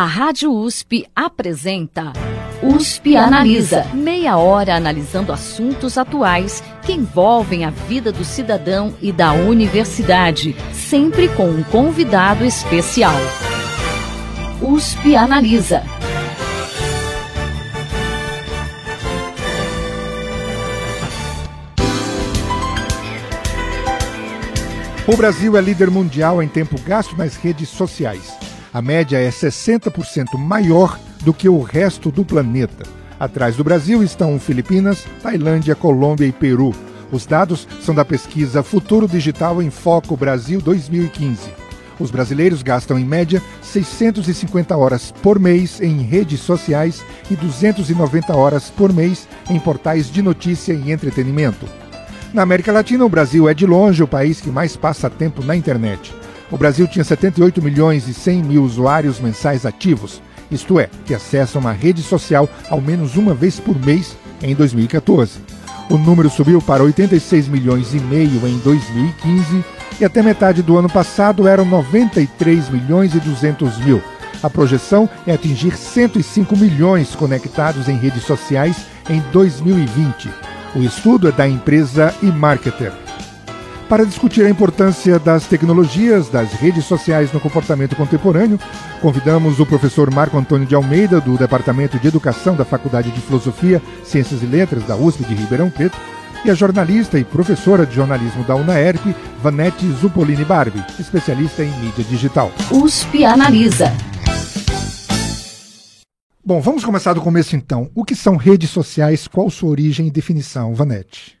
A Rádio USP apresenta USP Analisa. Meia hora analisando assuntos atuais que envolvem a vida do cidadão e da universidade, sempre com um convidado especial. USP Analisa. O Brasil é líder mundial em tempo gasto nas redes sociais. A média é 60% maior do que o resto do planeta. Atrás do Brasil estão Filipinas, Tailândia, Colômbia e Peru. Os dados são da pesquisa Futuro Digital em Foco Brasil 2015. Os brasileiros gastam em média 650 horas por mês em redes sociais e 290 horas por mês em portais de notícia e entretenimento. Na América Latina, o Brasil é de longe o país que mais passa tempo na internet. O Brasil tinha 78 milhões e 100 mil usuários mensais ativos, isto é, que acessam uma rede social ao menos uma vez por mês em 2014. O número subiu para 86 milhões e meio em 2015 e até metade do ano passado eram 93 milhões e 200 mil. A projeção é atingir 105 milhões conectados em redes sociais em 2020. O estudo é da empresa eMarketer. Para discutir a importância das tecnologias, das redes sociais no comportamento contemporâneo, convidamos o professor Marco Antônio de Almeida, do Departamento de Educação da Faculdade de Filosofia, Ciências e Letras da USP de Ribeirão Preto, e a jornalista e professora de jornalismo da UNAERP, Vanete Zupolini Barbi, especialista em mídia digital. USP Analisa. Bom, vamos começar do começo então. O que são redes sociais? Qual sua origem e definição, Vanete?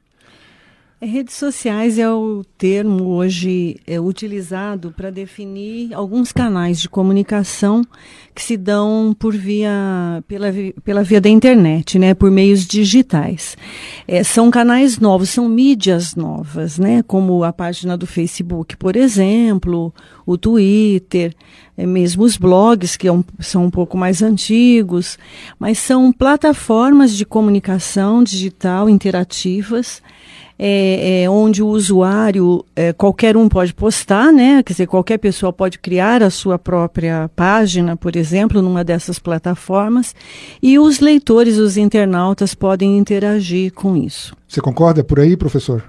Redes sociais é o termo hoje é, utilizado para definir alguns canais de comunicação que se dão por via pela, pela via da internet, né, por meios digitais. É, são canais novos, são mídias novas, né, como a página do Facebook, por exemplo, o Twitter, é, mesmo os blogs que é são um pouco mais antigos, mas são plataformas de comunicação digital interativas é, é, onde o usuário, é, qualquer um pode postar, né? Quer dizer, qualquer pessoa pode criar a sua própria página, por exemplo, numa dessas plataformas, e os leitores, os internautas podem interagir com isso. Você concorda por aí, professor?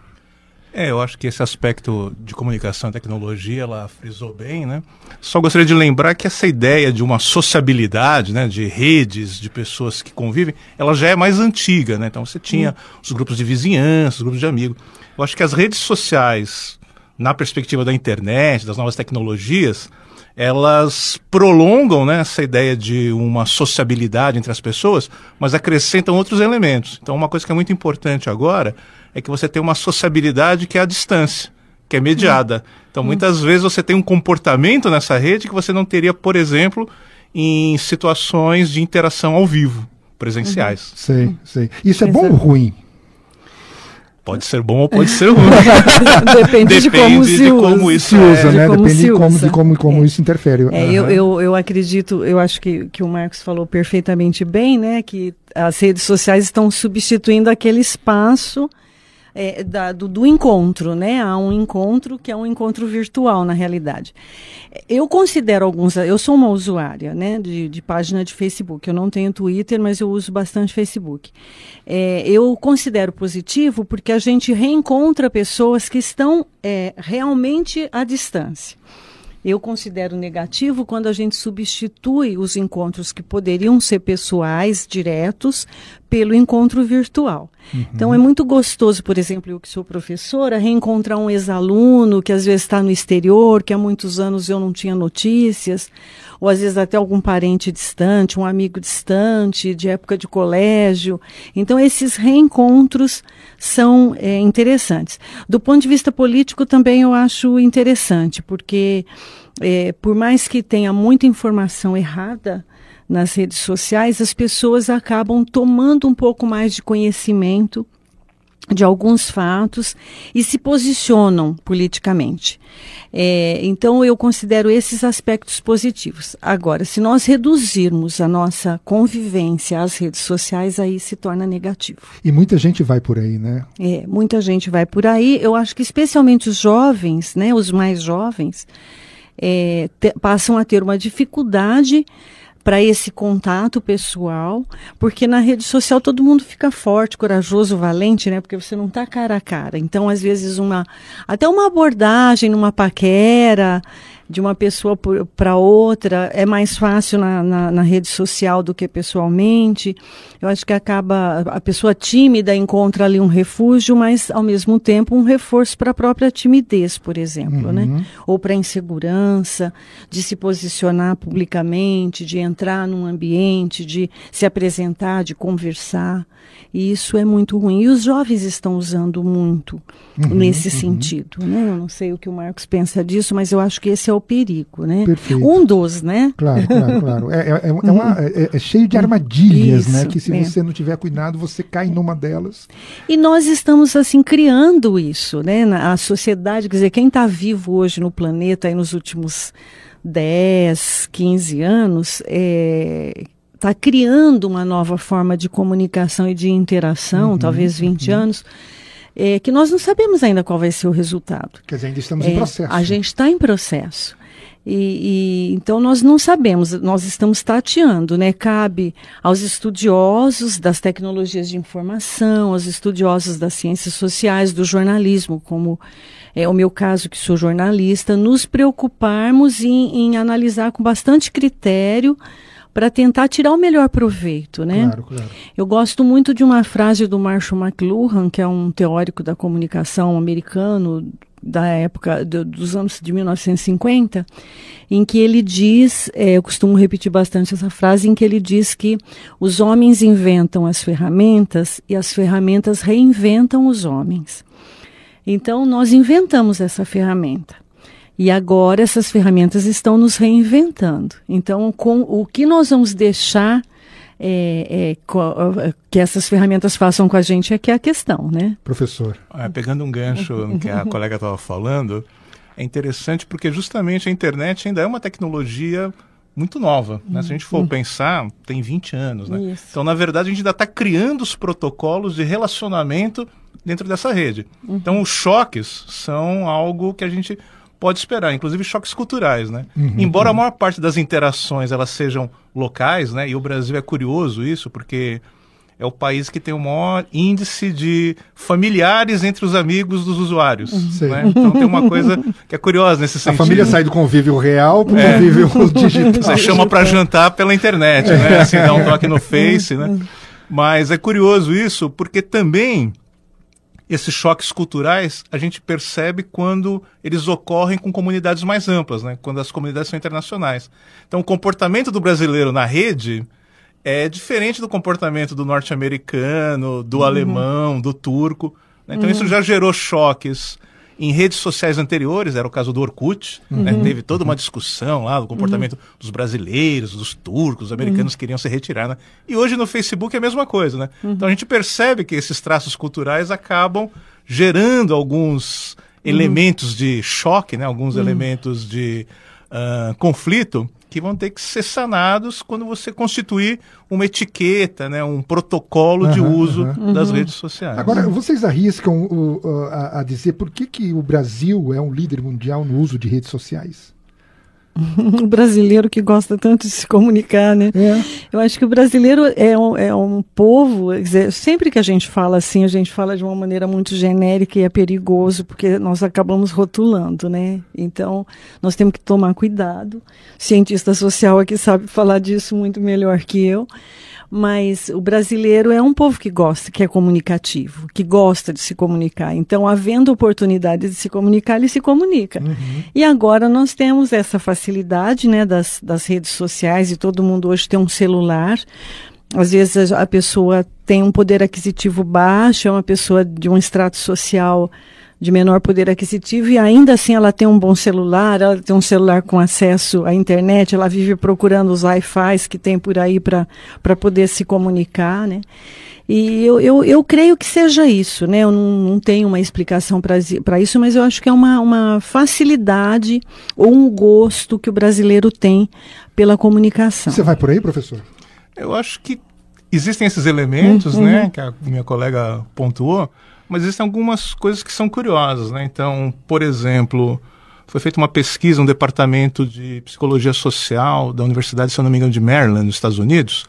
É, eu acho que esse aspecto de comunicação e tecnologia, ela frisou bem, né? Só gostaria de lembrar que essa ideia de uma sociabilidade, né, de redes, de pessoas que convivem, ela já é mais antiga, né? Então você tinha hum. os grupos de vizinhança, os grupos de amigos. Eu acho que as redes sociais, na perspectiva da internet, das novas tecnologias, elas prolongam né, essa ideia de uma sociabilidade entre as pessoas, mas acrescentam outros elementos. Então, uma coisa que é muito importante agora é que você tem uma sociabilidade que é a distância, que é mediada. Então, muitas vezes você tem um comportamento nessa rede que você não teria, por exemplo, em situações de interação ao vivo, presenciais. Uhum. Sei, sei. Isso é bom ou ruim? Pode ser bom ou pode ser ruim. Depende, Depende, de como se, de como usa. isso se usa, é. né? De Depende de como, de como, como é. isso interfere. É, uhum. eu, eu, eu acredito, eu acho que, que o Marcos falou perfeitamente bem, né? Que as redes sociais estão substituindo aquele espaço é, da, do, do, encontro, né? Há um encontro que é um encontro virtual, na realidade. Eu considero alguns. Eu sou uma usuária, né? De, de página de Facebook. Eu não tenho Twitter, mas eu uso bastante Facebook. É, eu considero positivo porque a gente reencontra pessoas que estão é, realmente à distância. Eu considero negativo quando a gente substitui os encontros que poderiam ser pessoais, diretos, pelo encontro virtual. Uhum. Então é muito gostoso, por exemplo, eu que sou professora, reencontrar um ex-aluno que às vezes está no exterior, que há muitos anos eu não tinha notícias, ou às vezes até algum parente distante, um amigo distante, de época de colégio. Então esses reencontros são é, interessantes. Do ponto de vista político também eu acho interessante, porque é, por mais que tenha muita informação errada, nas redes sociais, as pessoas acabam tomando um pouco mais de conhecimento de alguns fatos e se posicionam politicamente. É, então, eu considero esses aspectos positivos. Agora, se nós reduzirmos a nossa convivência às redes sociais, aí se torna negativo. E muita gente vai por aí, né? É, muita gente vai por aí. Eu acho que especialmente os jovens, né, os mais jovens, é, te, passam a ter uma dificuldade para esse contato pessoal, porque na rede social todo mundo fica forte, corajoso, valente, né? Porque você não está cara a cara. Então, às vezes, uma até uma abordagem numa paquera de uma pessoa para outra é mais fácil na, na, na, rede social do que pessoalmente. Eu acho que acaba a pessoa tímida encontra ali um refúgio, mas ao mesmo tempo um reforço para a própria timidez, por exemplo, né? uhum. né? Ou para insegurança, de se posicionar publicamente, de entrar num ambiente, de se apresentar, de conversar. E isso é muito ruim. E os jovens estão usando muito uhum, nesse uhum. sentido. Né? Eu não sei o que o Marcos pensa disso, mas eu acho que esse é o perigo. Né? Perfeito. Um dos, né? Claro, claro, claro. É, é, é, uma, é, é cheio de armadilhas, né? isso, né? Que se é. você não tiver cuidado, você cai numa delas. E nós estamos, assim, criando isso, né? Na, a sociedade, quer dizer, quem está vivo hoje no planeta, aí nos últimos 10, 15 anos, é, está criando uma nova forma de comunicação e de interação, uhum, talvez 20 uhum. anos, é, que nós não sabemos ainda qual vai ser o resultado. Quer dizer, ainda estamos é, em processo. A gente está em processo. E, e, então nós não sabemos, nós estamos tateando, né? Cabe aos estudiosos das tecnologias de informação, aos estudiosos das ciências sociais, do jornalismo, como é o meu caso que sou jornalista, nos preocuparmos em, em analisar com bastante critério para tentar tirar o melhor proveito, né? Claro, claro. Eu gosto muito de uma frase do Marshall McLuhan, que é um teórico da comunicação americano da época do, dos anos de 1950, em que ele diz, é, eu costumo repetir bastante essa frase, em que ele diz que os homens inventam as ferramentas e as ferramentas reinventam os homens. Então nós inventamos essa ferramenta. E agora essas ferramentas estão nos reinventando. Então, com o que nós vamos deixar é, é, que essas ferramentas façam com a gente é que é a questão, né? Professor. É, pegando um gancho que a colega estava falando, é interessante porque justamente a internet ainda é uma tecnologia muito nova. Né? Se a gente for uhum. pensar, tem 20 anos. Né? Então, na verdade, a gente ainda está criando os protocolos de relacionamento dentro dessa rede. Uhum. Então, os choques são algo que a gente pode esperar, inclusive choques culturais, né? Uhum, Embora uhum. a maior parte das interações elas sejam locais, né? E o Brasil é curioso isso, porque é o país que tem o maior índice de familiares entre os amigos dos usuários. Uhum. Né? Então tem uma coisa que é curiosa nesse sentido. A família sai do convívio real para o é. convívio digital. Você chama para jantar pela internet, né? Assim, dá um toque no Face, né? Mas é curioso isso, porque também esses choques culturais a gente percebe quando eles ocorrem com comunidades mais amplas, né? quando as comunidades são internacionais. Então, o comportamento do brasileiro na rede é diferente do comportamento do norte-americano, do uhum. alemão, do turco. Né? Então, uhum. isso já gerou choques em redes sociais anteriores, era o caso do Orkut, né? uhum. né? teve toda uma discussão lá do comportamento uhum. dos brasileiros, dos turcos, dos americanos uhum. queriam se retirar. Né? E hoje no Facebook é a mesma coisa. Né? Uhum. Então a gente percebe que esses traços culturais acabam gerando alguns uhum. elementos de choque, né? alguns uhum. elementos de uh, conflito que vão ter que ser sanados quando você constituir uma etiqueta, né, um protocolo uhum, de uso uhum. das redes sociais. Agora, vocês arriscam uh, a, a dizer por que, que o Brasil é um líder mundial no uso de redes sociais? O brasileiro que gosta tanto de se comunicar, né? É. Eu acho que o brasileiro é um, é um povo, dizer, sempre que a gente fala assim, a gente fala de uma maneira muito genérica e é perigoso, porque nós acabamos rotulando, né? Então, nós temos que tomar cuidado. O cientista social aqui sabe falar disso muito melhor que eu mas o brasileiro é um povo que gosta, que é comunicativo, que gosta de se comunicar. Então, havendo oportunidade de se comunicar, ele se comunica. Uhum. E agora nós temos essa facilidade né, das, das redes sociais e todo mundo hoje tem um celular. Às vezes a pessoa tem um poder aquisitivo baixo, é uma pessoa de um extrato social de menor poder aquisitivo e ainda assim ela tem um bom celular, ela tem um celular com acesso à internet, ela vive procurando os Wi-Fi que tem por aí para poder se comunicar, né? E eu, eu, eu creio que seja isso, né? Eu não, não tenho uma explicação para isso, mas eu acho que é uma, uma facilidade ou um gosto que o brasileiro tem pela comunicação. Você vai por aí, professor? Eu acho que existem esses elementos, uhum. né, que a minha colega pontuou, mas existem algumas coisas que são curiosas, né? Então, por exemplo, foi feita uma pesquisa, um departamento de psicologia social da Universidade, se eu não me engano, de Maryland, nos Estados Unidos,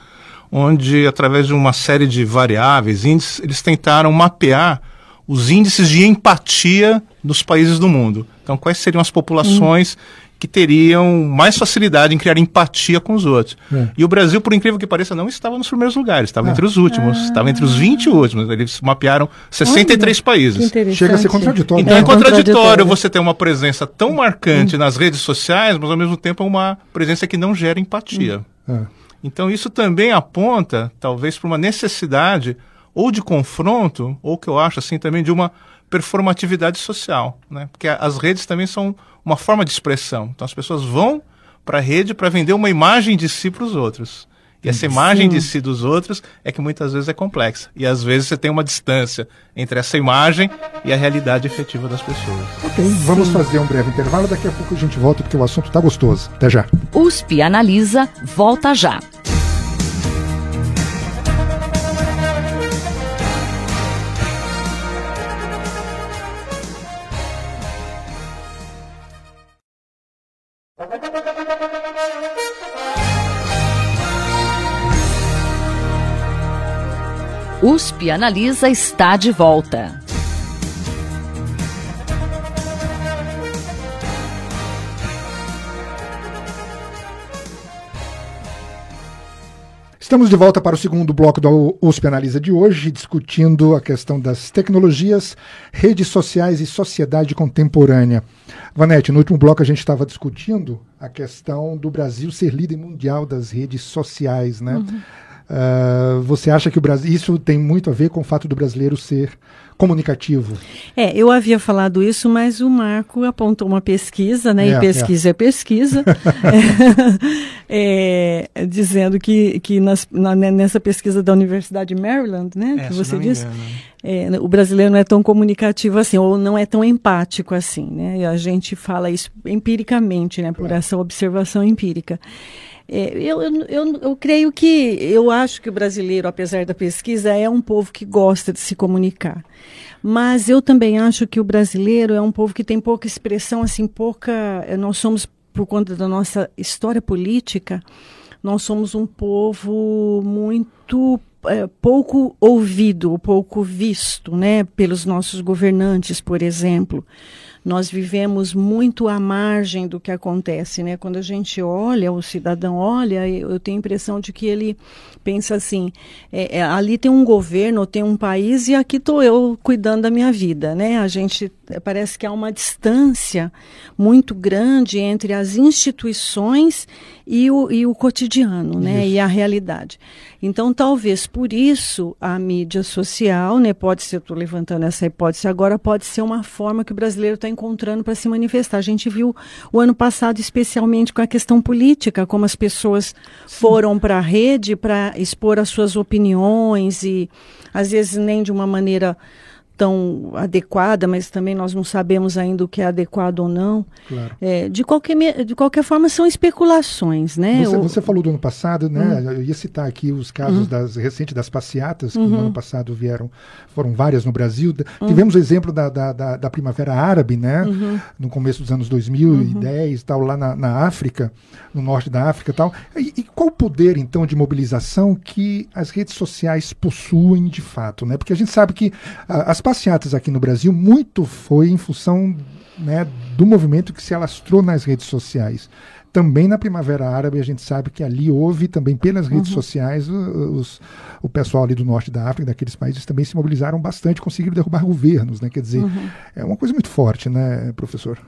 onde, através de uma série de variáveis, índices, eles tentaram mapear os índices de empatia dos países do mundo. Então, quais seriam as populações que teriam mais facilidade em criar empatia com os outros. É. E o Brasil, por incrível que pareça, não estava nos primeiros lugares, estava ah. entre os últimos, ah. estava entre os 20 últimos. Eles mapearam 63 Olha, países. Chega a ser contraditório. Então é, é contraditório você ter uma presença tão marcante hum. nas redes sociais, mas ao mesmo tempo é uma presença que não gera empatia. Hum. É. Então isso também aponta, talvez, para uma necessidade ou de confronto, ou que eu acho assim também de uma performatividade social, né? Porque as redes também são uma forma de expressão. Então as pessoas vão para a rede para vender uma imagem de si para os outros. E essa imagem Sim. de si dos outros é que muitas vezes é complexa. E às vezes você tem uma distância entre essa imagem e a realidade efetiva das pessoas. Ok, vamos Sim. fazer um breve intervalo. Daqui a pouco a gente volta porque o assunto está gostoso. Até já. USP Analisa volta já. USP Analisa está de volta. Estamos de volta para o segundo bloco do USP Analisa de hoje, discutindo a questão das tecnologias, redes sociais e sociedade contemporânea. Vanete, no último bloco a gente estava discutindo a questão do Brasil ser líder mundial das redes sociais, né? Uhum. Uh, você acha que o Brasil isso tem muito a ver com o fato do brasileiro ser comunicativo? É, eu havia falado isso, mas o Marco apontou uma pesquisa, né? É, e pesquisa é, é pesquisa, é, dizendo que, que nas, na, né, nessa pesquisa da Universidade de Maryland, né? É, que você disse, é, o brasileiro não é tão comunicativo assim, ou não é tão empático assim, né? E a gente fala isso empiricamente, né? Por essa observação empírica. É, eu, eu, eu, eu, creio que, eu acho que o brasileiro, apesar da pesquisa, é um povo que gosta de se comunicar. Mas eu também acho que o brasileiro é um povo que tem pouca expressão, assim, pouca. Eh, nós somos, por conta da nossa história política, nós somos um povo muito é, pouco ouvido, pouco visto, né, pelos nossos governantes, por exemplo nós vivemos muito à margem do que acontece, né? Quando a gente olha, o cidadão olha, eu tenho a impressão de que ele pensa assim: é, é, ali tem um governo, tem um país e aqui estou eu cuidando da minha vida, né? A gente parece que há uma distância muito grande entre as instituições e o, e o cotidiano, né? E a realidade. Então, talvez por isso a mídia social, né? Pode ser, estou levantando essa hipótese agora, pode ser uma forma que o brasileiro está encontrando para se manifestar. A gente viu o ano passado, especialmente com a questão política, como as pessoas Sim. foram para a rede para expor as suas opiniões e às vezes nem de uma maneira tão adequada, mas também nós não sabemos ainda o que é adequado ou não. Claro. É, de, qualquer, de qualquer forma, são especulações, né? Você, o... você falou do ano passado, né? Uhum. Eu ia citar aqui os casos uhum. das recentes das passeatas, que uhum. no ano passado vieram, foram várias no Brasil. Uhum. Tivemos o exemplo da, da, da, da, Primavera Árabe, né? Uhum. No começo dos anos 2010, uhum. tal, lá na, na África, no norte da África tal. E, e qual o poder, então, de mobilização que as redes sociais possuem de fato, né? Porque a gente sabe que a, as passeatas aqui no Brasil, muito foi em função né, do movimento que se alastrou nas redes sociais. Também na Primavera Árabe, a gente sabe que ali houve também pelas redes uhum. sociais os, o pessoal ali do norte da África, daqueles países também se mobilizaram bastante, conseguiram derrubar governos, né? Quer dizer, uhum. é uma coisa muito forte, né, professor?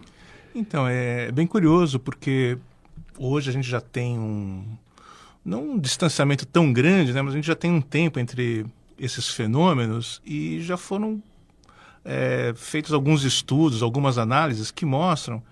Então, é bem curioso, porque hoje a gente já tem um. Não um distanciamento tão grande, né? Mas a gente já tem um tempo entre esses fenômenos e já foram é, feitos alguns estudos, algumas análises que mostram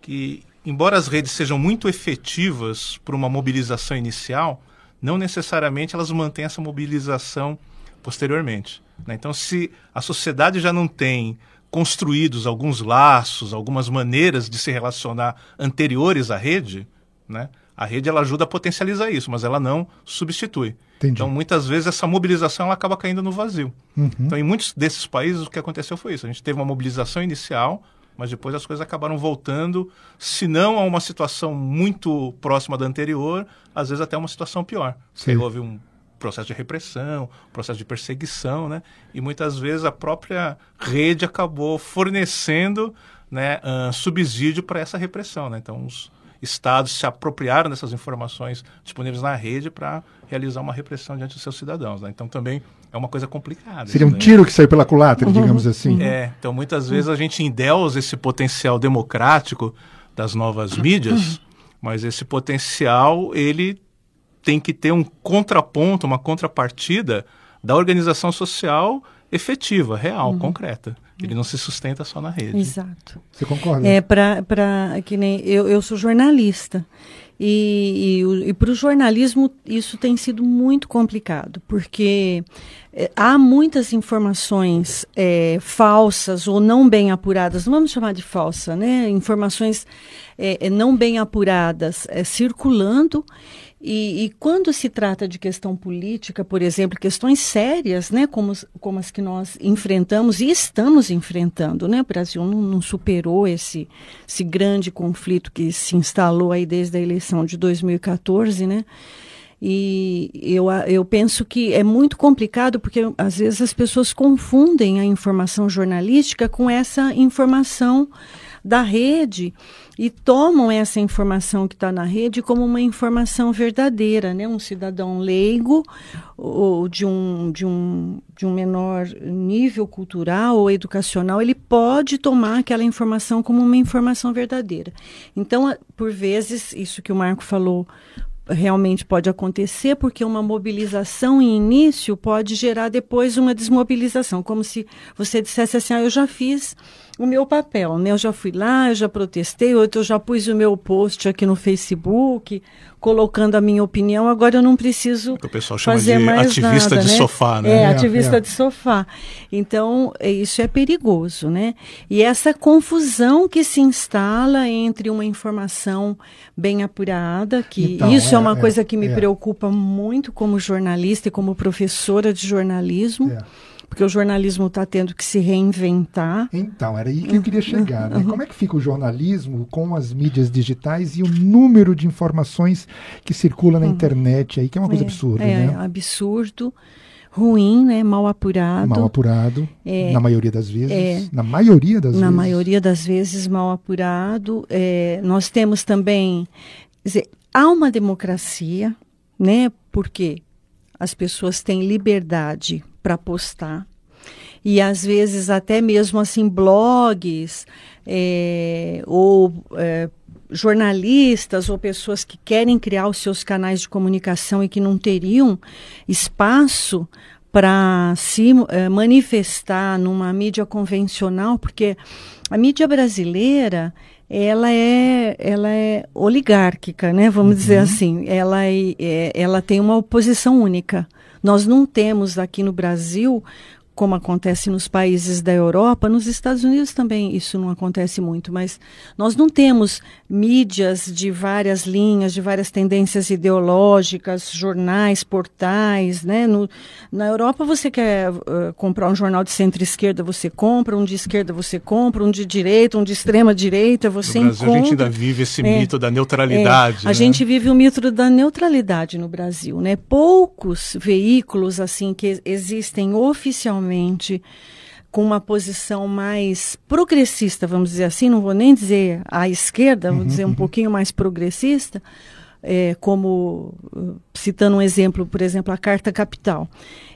que, embora as redes sejam muito efetivas para uma mobilização inicial, não necessariamente elas mantêm essa mobilização posteriormente. Né? Então, se a sociedade já não tem construídos alguns laços, algumas maneiras de se relacionar anteriores à rede, né? a rede ela ajuda a potencializar isso, mas ela não substitui. Entendi. Então, muitas vezes, essa mobilização ela acaba caindo no vazio. Uhum. Então, em muitos desses países, o que aconteceu foi isso. A gente teve uma mobilização inicial, mas depois as coisas acabaram voltando, se não a uma situação muito próxima da anterior, às vezes até uma situação pior. Sim. Houve um processo de repressão, processo de perseguição, né? E muitas vezes a própria rede acabou fornecendo né, uh, subsídio para essa repressão, né? Então os estados se apropriaram dessas informações disponíveis na rede para realizar uma repressão diante dos seus cidadãos, né? Então também é uma coisa complicada. Seria um né? tiro que saiu pela culatra, uhum. digamos assim. É, então muitas vezes a gente endeusa esse potencial democrático das novas mídias, mas esse potencial ele tem que ter um contraponto, uma contrapartida da organização social efetiva, real, uhum. concreta. Ele não se sustenta só na rede. Exato. Você concorda? É para que nem eu, eu sou jornalista e, e, e para o jornalismo isso tem sido muito complicado porque é, há muitas informações é, falsas ou não bem apuradas, não vamos chamar de falsa, né? Informações é, é não bem apuradas é, circulando e, e, quando se trata de questão política, por exemplo, questões sérias, né, como, como as que nós enfrentamos e estamos enfrentando, né, o Brasil não, não, superou esse, esse grande conflito que se instalou aí desde a eleição de 2014, né, e eu, eu penso que é muito complicado porque às vezes as pessoas confundem a informação jornalística com essa informação da rede e tomam essa informação que está na rede como uma informação verdadeira, né? Um cidadão leigo ou de um, de um, de um menor nível cultural ou educacional, ele pode tomar aquela informação como uma informação verdadeira. Então, por vezes, isso que o Marco falou realmente pode acontecer, porque uma mobilização em início pode gerar depois uma desmobilização, como se você dissesse assim, ah, eu já fiz o meu papel, né? Eu já fui lá, eu já protestei, outro eu já pus o meu post aqui no Facebook, colocando a minha opinião, agora eu não preciso é o pessoal chama fazer de mais ativista nada, de né? sofá, né? É, é ativista é. de sofá. Então, é, isso é perigoso, né? E essa confusão que se instala entre uma informação bem apurada, que então, isso é, é uma coisa que me é. preocupa muito como jornalista e como professora de jornalismo porque o jornalismo está tendo que se reinventar. Então, era aí que eu queria chegar. Né? Uhum. Como é que fica o jornalismo com as mídias digitais e o número de informações que circula na uhum. internet aí, que é uma coisa é, absurda, é, né? absurdo ruim, né? Mal apurado. Mal apurado, é, na maioria das vezes. É, na maioria das na vezes. Na maioria das vezes, mal apurado. É, nós temos também. Dizer, há uma democracia, né? Porque as pessoas têm liberdade para postar. E às vezes até mesmo assim blogs é, ou é, jornalistas ou pessoas que querem criar os seus canais de comunicação e que não teriam espaço para se é, manifestar numa mídia convencional, porque a mídia brasileira ela é, ela é oligárquica, né? Vamos uhum. dizer assim. Ela, é, é, ela tem uma oposição única. Nós não temos aqui no Brasil como acontece nos países da Europa, nos Estados Unidos também isso não acontece muito, mas nós não temos mídias de várias linhas, de várias tendências ideológicas, jornais, portais, né? No, na Europa você quer uh, comprar um jornal de centro-esquerda, você compra, um de esquerda você compra, um de direita, um de extrema-direita, você no Brasil, encontra. a gente ainda vive esse é, mito da neutralidade. É, a né? gente vive o mito da neutralidade no Brasil, né? Poucos veículos assim que existem oficialmente com uma posição mais progressista, vamos dizer assim, não vou nem dizer à esquerda, vou uhum, dizer um uhum. pouquinho mais progressista, é, como citando um exemplo, por exemplo, a Carta Capital.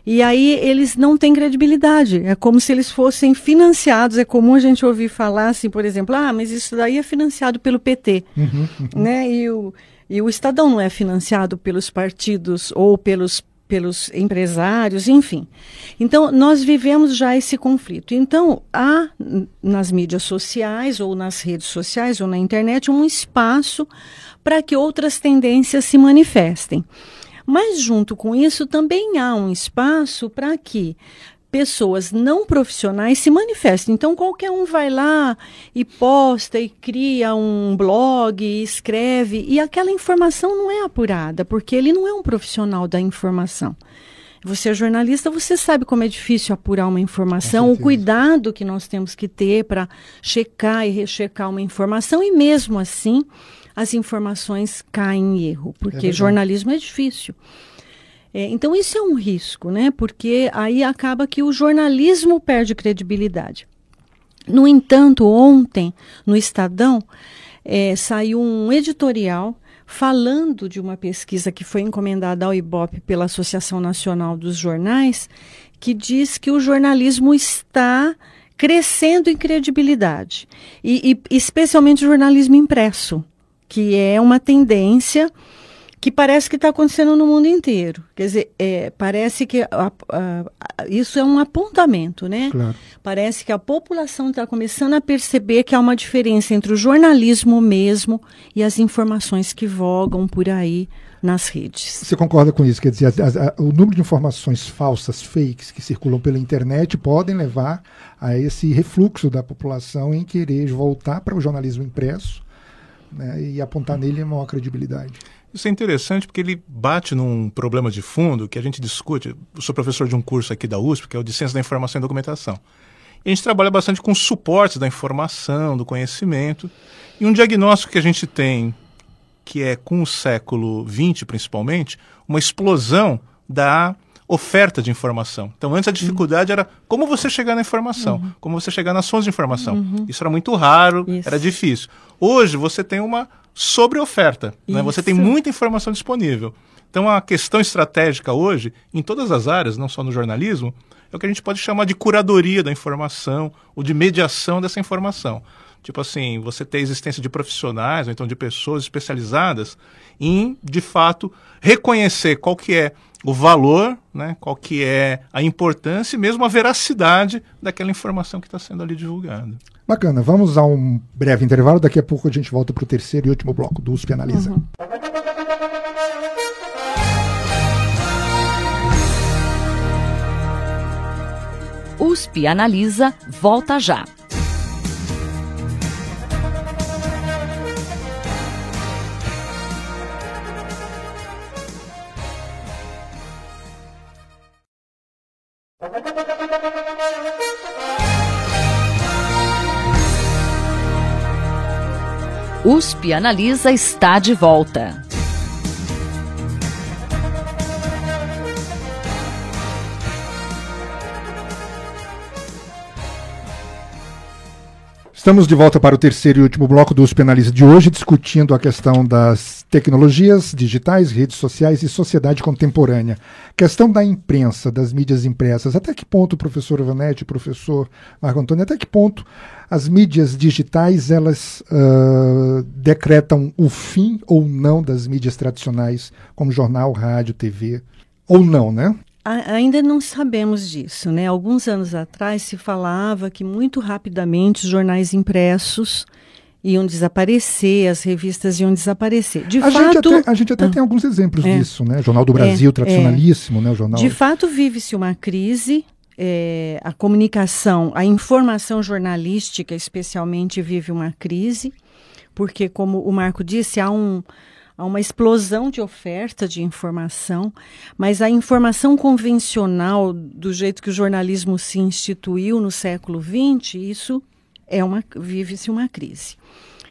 E aí eles não têm credibilidade. É como se eles fossem financiados. É comum a gente ouvir falar assim, por exemplo, ah, mas isso daí é financiado pelo PT, uhum, uhum. né? E o, e o Estadão não é financiado pelos partidos ou pelos pelos empresários, enfim. Então, nós vivemos já esse conflito. Então, há nas mídias sociais, ou nas redes sociais, ou na internet, um espaço para que outras tendências se manifestem. Mas, junto com isso, também há um espaço para que pessoas não profissionais se manifestem. Então, qualquer um vai lá e posta e cria um blog, e escreve, e aquela informação não é apurada, porque ele não é um profissional da informação. Você é jornalista, você sabe como é difícil apurar uma informação, o cuidado que nós temos que ter para checar e rechecar uma informação, e mesmo assim as informações caem em erro, porque é jornalismo é difícil. É, então, isso é um risco, né? Porque aí acaba que o jornalismo perde credibilidade. No entanto, ontem, no Estadão, é, saiu um editorial falando de uma pesquisa que foi encomendada ao IBOP pela Associação Nacional dos Jornais, que diz que o jornalismo está crescendo em credibilidade, e, e especialmente o jornalismo impresso, que é uma tendência que parece que está acontecendo no mundo inteiro. Quer dizer, é, parece que a, a, a, isso é um apontamento, né? Claro. Parece que a população está começando a perceber que há uma diferença entre o jornalismo mesmo e as informações que vogam por aí nas redes. Você concorda com isso? Quer dizer, o número de informações falsas, fakes, que circulam pela internet podem levar a esse refluxo da população em querer voltar para o jornalismo impresso né, e apontar nele a maior credibilidade. Isso é interessante porque ele bate num problema de fundo que a gente discute. Eu sou professor de um curso aqui da USP, que é o de Ciência da Informação e Documentação. E a gente trabalha bastante com suportes da informação, do conhecimento. E um diagnóstico que a gente tem, que é com o século XX principalmente, uma explosão da oferta de informação. Então, antes a dificuldade uhum. era como você chegar na informação, uhum. como você chegar nas fontes de informação. Uhum. Isso era muito raro, Isso. era difícil. Hoje você tem uma sobre oferta. Né? Você tem muita informação disponível. Então, a questão estratégica hoje, em todas as áreas, não só no jornalismo, é o que a gente pode chamar de curadoria da informação ou de mediação dessa informação. Tipo assim, você ter a existência de profissionais ou então de pessoas especializadas em, de fato, reconhecer qual que é o valor, né, qual que é a importância e mesmo a veracidade daquela informação que está sendo ali divulgada. Bacana, vamos a um breve intervalo, daqui a pouco a gente volta para o terceiro e último bloco do USP Analisa. Uhum. USP Analisa volta já. USP Analisa está de volta. Estamos de volta para o terceiro e último bloco do USP Analisa de hoje, discutindo a questão das tecnologias digitais, redes sociais e sociedade contemporânea. Questão da imprensa, das mídias impressas. Até que ponto, professor Vanetti, professor Marco Antônio, até que ponto as mídias digitais elas uh, decretam o fim ou não das mídias tradicionais, como jornal, rádio, TV? Ou não, né? Ainda não sabemos disso, né? Alguns anos atrás se falava que muito rapidamente os jornais impressos iam desaparecer, as revistas iam desaparecer. De a, fato, gente até, a gente até ah, tem alguns exemplos é, disso, né? Jornal do é, Brasil, é, tradicionalíssimo, é. né? O jornal. De fato, vive-se uma crise. É, a comunicação, a informação jornalística, especialmente, vive uma crise, porque, como o Marco disse, há um, há uma explosão de oferta de informação, mas a informação convencional, do jeito que o jornalismo se instituiu no século XX, isso é uma vive-se uma crise.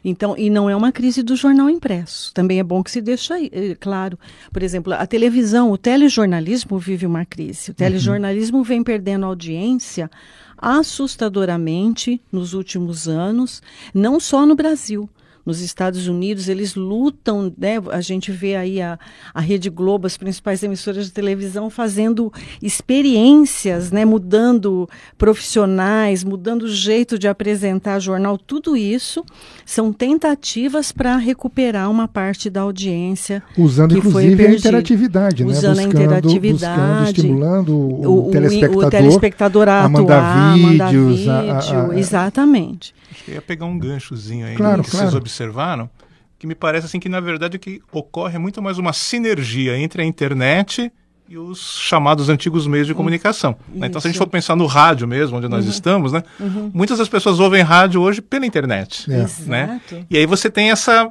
Então, e não é uma crise do jornal impresso. Também é bom que se deixe eh, claro. Por exemplo, a televisão, o telejornalismo vive uma crise. O uhum. telejornalismo uhum. vem perdendo audiência assustadoramente nos últimos anos, não só no Brasil nos Estados Unidos, eles lutam, né? A gente vê aí a, a Rede Globo, as principais emissoras de televisão fazendo experiências, né? Mudando profissionais, mudando o jeito de apresentar jornal, tudo isso são tentativas para recuperar uma parte da audiência. Usando, inclusive, a interatividade, né? Usando buscando, a interatividade. Buscando, estimulando o, o, telespectador, o telespectador a, a mandar vídeos. Mandar vídeo, a, a, exatamente. Acho que ia pegar um ganchozinho aí claro, que claro. Observaram, que me parece assim que na verdade o que ocorre é muito mais uma sinergia entre a internet e os chamados antigos meios de comunicação. Né? Então, se a gente for pensar no rádio mesmo, onde nós uhum. estamos, né? Uhum. muitas das pessoas ouvem rádio hoje pela internet. É. Né? E aí você tem essa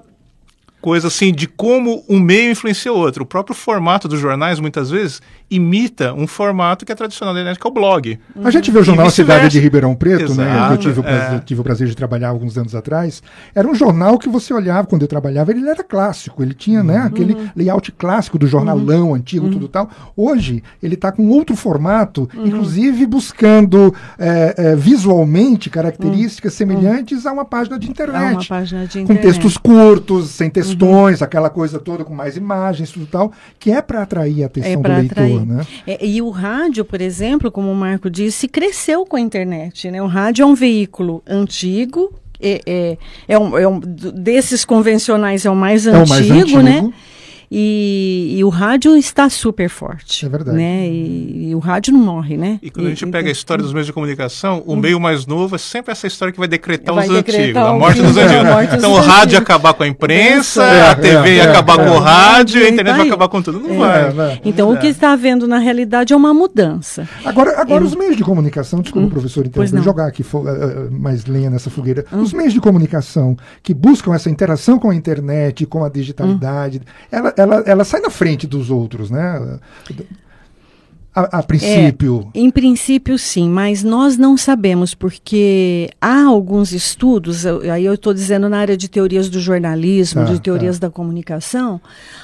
coisa assim de como um meio influencia o outro. O próprio formato dos jornais, muitas vezes, imita um formato que é tradicional da internet, que é o blog. A gente vê o jornal Cidade de Ribeirão Preto, né? Eu tive o, prazer, é. tive o prazer de trabalhar alguns anos atrás. Era um jornal que você olhava quando eu trabalhava, ele era clássico, ele tinha né, uhum. né, aquele layout clássico do jornalão uhum. antigo, tudo uhum. tal. Hoje, ele está com outro formato, uhum. inclusive buscando é, é, visualmente características uhum. semelhantes a uma página de internet. Uma página de internet. Com textos curtos, sem textos questões, uhum. aquela coisa toda com mais imagens, tudo tal, que é para atrair a atenção é do leitor, atrair. né? É, e o rádio, por exemplo, como o Marco disse, cresceu com a internet, né? O rádio é um veículo antigo, é, é, é, um, é um, desses convencionais é o mais antigo, é o mais antigo né? E, e, o rádio está super forte. É verdade. Né? E, e o rádio não morre, né? E quando e, a gente pega a história dos meios de comunicação, o meio mais novo é sempre essa história que vai decretar vai os decretar antigos, a morte dos antigos. Morte então o rádio ia acabar com a imprensa, é, a TV é, ia é, acabar é, com o rádio, a internet vai acabar com tudo. Não vai. vai. Então o que está havendo na realidade é uma mudança. Agora, agora os meios de comunicação, desculpa, hum, professor, então, vou jogar aqui uh, mais lenha nessa fogueira. Hum. Os meios de comunicação que buscam essa interação com a internet, com a digitalidade, hum. ela ela, ela sai na frente dos outros, né? A, a, princípio. É, em princípio, sim, mas nós não sabemos, porque há alguns estudos, aí eu estou dizendo na área de teorias do jornalismo, tá, de teorias tá. da comunicação,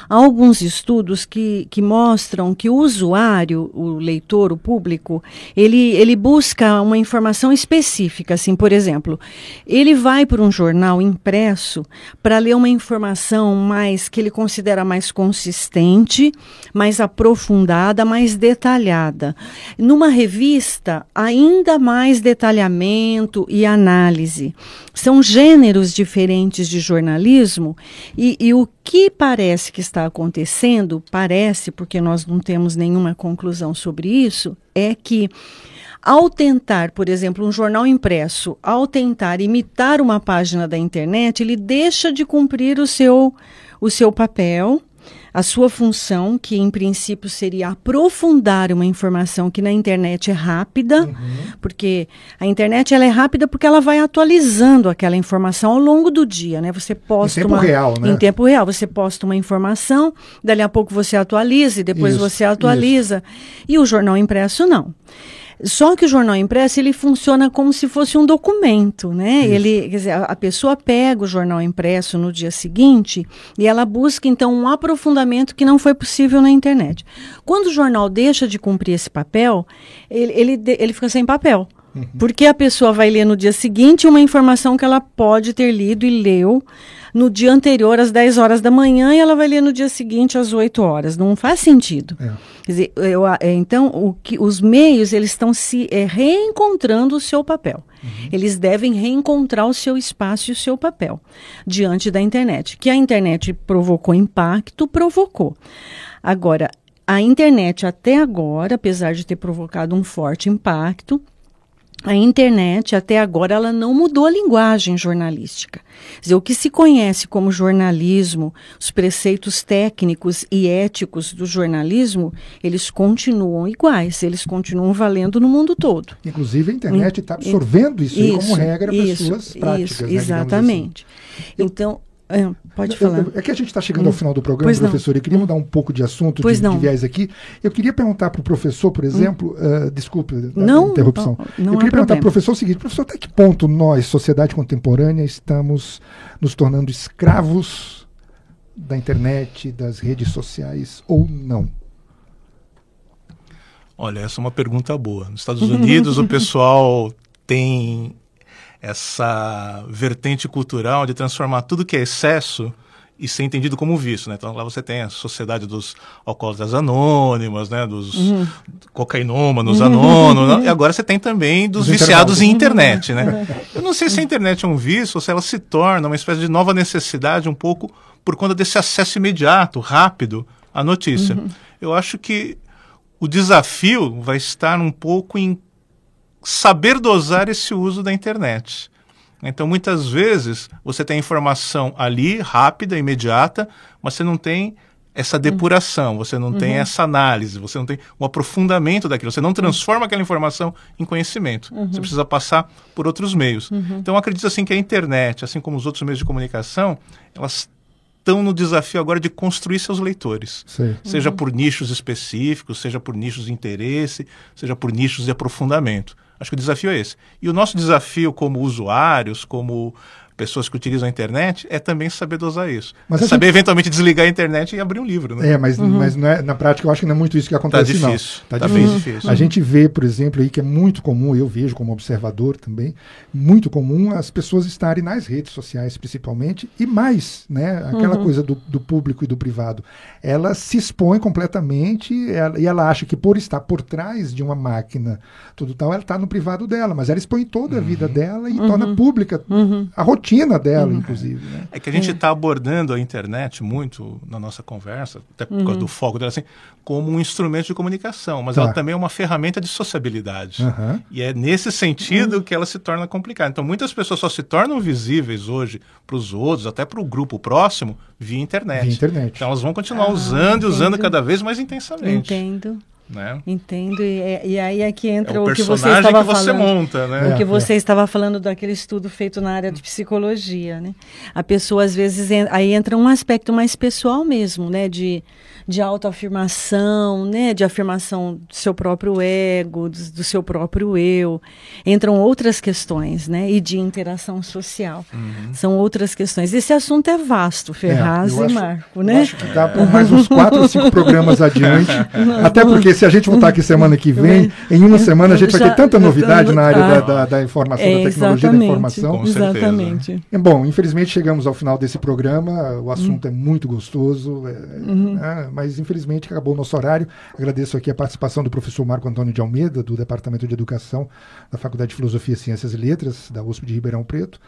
há alguns estudos que, que mostram que o usuário, o leitor, o público, ele, ele busca uma informação específica. Assim, por exemplo, ele vai para um jornal impresso para ler uma informação mais que ele considera mais consistente, mais aprofundada, mais detalhada detalhada. Numa revista, ainda mais detalhamento e análise. São gêneros diferentes de jornalismo e, e o que parece que está acontecendo, parece, porque nós não temos nenhuma conclusão sobre isso, é que ao tentar, por exemplo, um jornal impresso, ao tentar imitar uma página da internet, ele deixa de cumprir o seu, o seu papel a sua função, que em princípio seria aprofundar uma informação que na internet é rápida, uhum. porque a internet ela é rápida porque ela vai atualizando aquela informação ao longo do dia, né? Você posta em tempo uma, real, né? Em tempo real, você posta uma informação, dali a pouco você atualiza e depois isso, você atualiza. Isso. E o jornal impresso não. Só que o jornal impresso ele funciona como se fosse um documento, né? Isso. Ele, quer dizer, a, a, pessoa pega o jornal impresso no dia seguinte e ela busca então um aprofundamento que não foi possível na internet. Quando o jornal deixa de cumprir esse papel, ele, ele, ele fica sem papel. Uhum. Porque a pessoa vai ler no dia seguinte uma informação que ela pode ter lido e leu no dia anterior às 10 horas da manhã e ela vai ler no dia seguinte às 8 horas. Não faz sentido. É. Quer dizer, eu, é, então, o que, os meios eles estão se é, reencontrando o seu papel. Uhum. Eles devem reencontrar o seu espaço e o seu papel diante da internet. Que a internet provocou impacto, provocou. Agora, a internet até agora, apesar de ter provocado um forte impacto, a internet, até agora, ela não mudou a linguagem jornalística. Quer dizer, o que se conhece como jornalismo, os preceitos técnicos e éticos do jornalismo, eles continuam iguais, eles continuam valendo no mundo todo. Inclusive, a internet está absorvendo isso, isso como regra para suas práticas. Isso, né, exatamente. Assim. Então, é, pode falar. É que a gente está chegando ao hum. final do programa, pois professor. Não. Eu queria mudar um pouco de assunto, de, de, viés aqui. Eu queria perguntar para o professor, por hum. exemplo, hum. uh, desculpe não, a interrupção. Não, não eu queria perguntar para o professor o seguinte: professor, até que ponto nós, sociedade contemporânea, estamos nos tornando escravos da internet, das redes sociais ou não? Olha, essa é uma pergunta boa. Nos Estados Unidos, o pessoal tem essa vertente cultural de transformar tudo que é excesso e ser entendido como vício, né? Então lá você tem a sociedade dos alcoólatras anônimas, né? Dos uhum. cocainômanos anônimos, uhum. e agora você tem também dos Os viciados em internet, né? Eu não sei se a internet é um vício ou se ela se torna uma espécie de nova necessidade um pouco por conta desse acesso imediato, rápido à notícia. Uhum. Eu acho que o desafio vai estar um pouco em saber dosar esse uso da internet. Então, muitas vezes, você tem informação ali, rápida, imediata, mas você não tem essa depuração, você não uhum. tem essa análise, você não tem um aprofundamento daquilo, você não transforma aquela informação em conhecimento. Uhum. Você precisa passar por outros meios. Uhum. Então, acredito assim que a internet, assim como os outros meios de comunicação, elas estão no desafio agora de construir seus leitores. Sei. Seja por nichos específicos, seja por nichos de interesse, seja por nichos de aprofundamento. Acho que o desafio é esse. E o nosso desafio como usuários, como pessoas que utilizam a internet, é também saber dosar isso. Mas é saber gente- eventualmente desligar a internet e abrir um livro, né? É, mas, mas não é- na prática eu acho que não é muito isso que Tá acontece, não. difícil. Tá, bem difícil. A gente vê, por exemplo, aí que é muito comum, eu vejo como observador também, muito comum as pessoas estarem nas redes sociais, principalmente, e mais, né? Aquela coisa do, do público e do privado. Ela se expõe completamente ela- e ela acha que por estar por trás de uma máquina, tudo tal, ela está no privado dela, mas ela expõe toda a vida dela e torna pública a rotina dela, inclusive. Né? É que a gente está abordando a internet muito na nossa conversa, até por causa do foco dela, assim, como um instrumento de comunicação, mas Tá. ela também é uma ferramenta de sociabilidade. Aham. E é nesse sentido que ela se torna complicada. Então, muitas pessoas só se tornam visíveis hoje para os outros, até para o grupo próximo, via internet. Via internet. Então, elas vão continuar usando e usando cada vez mais intensamente. Entendo. Né? Entendo. E, é- e aí é que entra É o o que você estava que você falando. monta, né? O que É, você estava falando daquele estudo feito na área de psicologia, né? A pessoa às vezes en- aí entra um aspecto mais pessoal mesmo, né? De, de autoafirmação, né? De afirmação do seu próprio ego, do, do seu próprio eu. Entram outras questões, né? E de interação social. Uhum. São outras questões. Esse assunto é vasto, Ferraz eu e acho- Marco, né? acho que dá para mais uns quatro ou cinco programas adiante. Até porque se a gente voltar aqui semana que vem, em uma semana a gente vai ter tanta novidade na área da, Ah. da, da informação, É, da tecnologia da informação. Com. Exatamente. É Bom, infelizmente chegamos ao final desse programa. O assunto é muito gostoso, é, Uhum. né, mas infelizmente acabou o nosso horário. Agradeço aqui a participação do professor Marco Antônio de Almeida, do Departamento de Educação da Faculdade de Filosofia, Ciências e Letras, da USP de Ribeirão Preto,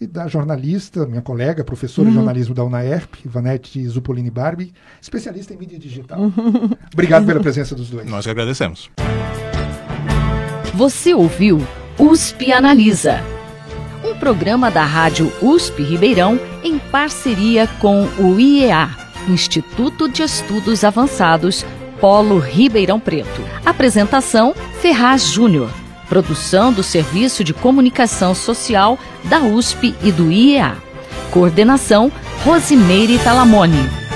e da jornalista, minha colega, professora Uhum. de jornalismo da UNAERP, Ivanete Zupolini Barbie, especialista em mídia digital. Uhum. Obrigado pela presença dos dois. Nós que agradecemos. Você ouviu USP Analisa, um programa da Rádio USP Ribeirão em parceria com o IEA, Instituto de Estudos Avançados, Polo Ribeirão Preto. Apresentação: Ferraz Júnior. Produção do Serviço de Comunicação Social da USP e do IEA. Coordenação: Rosimeire Talamone.